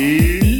E.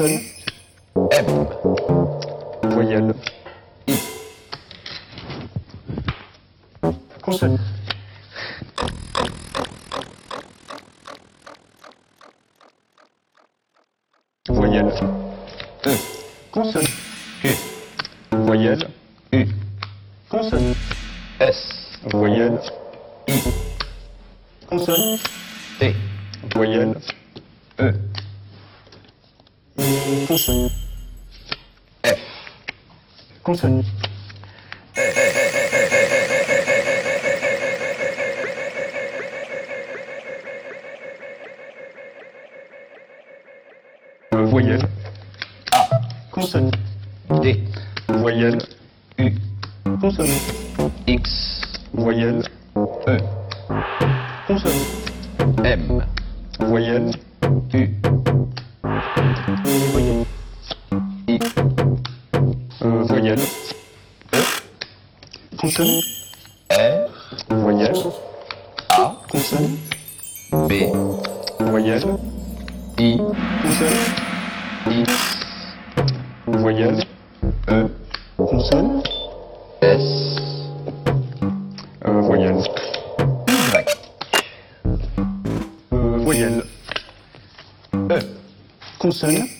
Consonne. M. Voyelle. I. Consonne. Voyelle. E. Consonne. Q. Voyelle. U. Consonne. S. Voyelle. I. Consonne. T. Voyelle. E. Consonne. F. Consonne. Voyelle. A. Consonne. D. Voyelle. U. Consonne. B. Voyelle. I. Consonne. X. Voyelle. E. Consonne. S. Euh, voyelle. Y. Euh, voyelle. E. Consonne.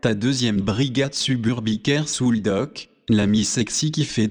Ta deuxième brigade suburbicaire sous le doc, la mi-sexy qui fait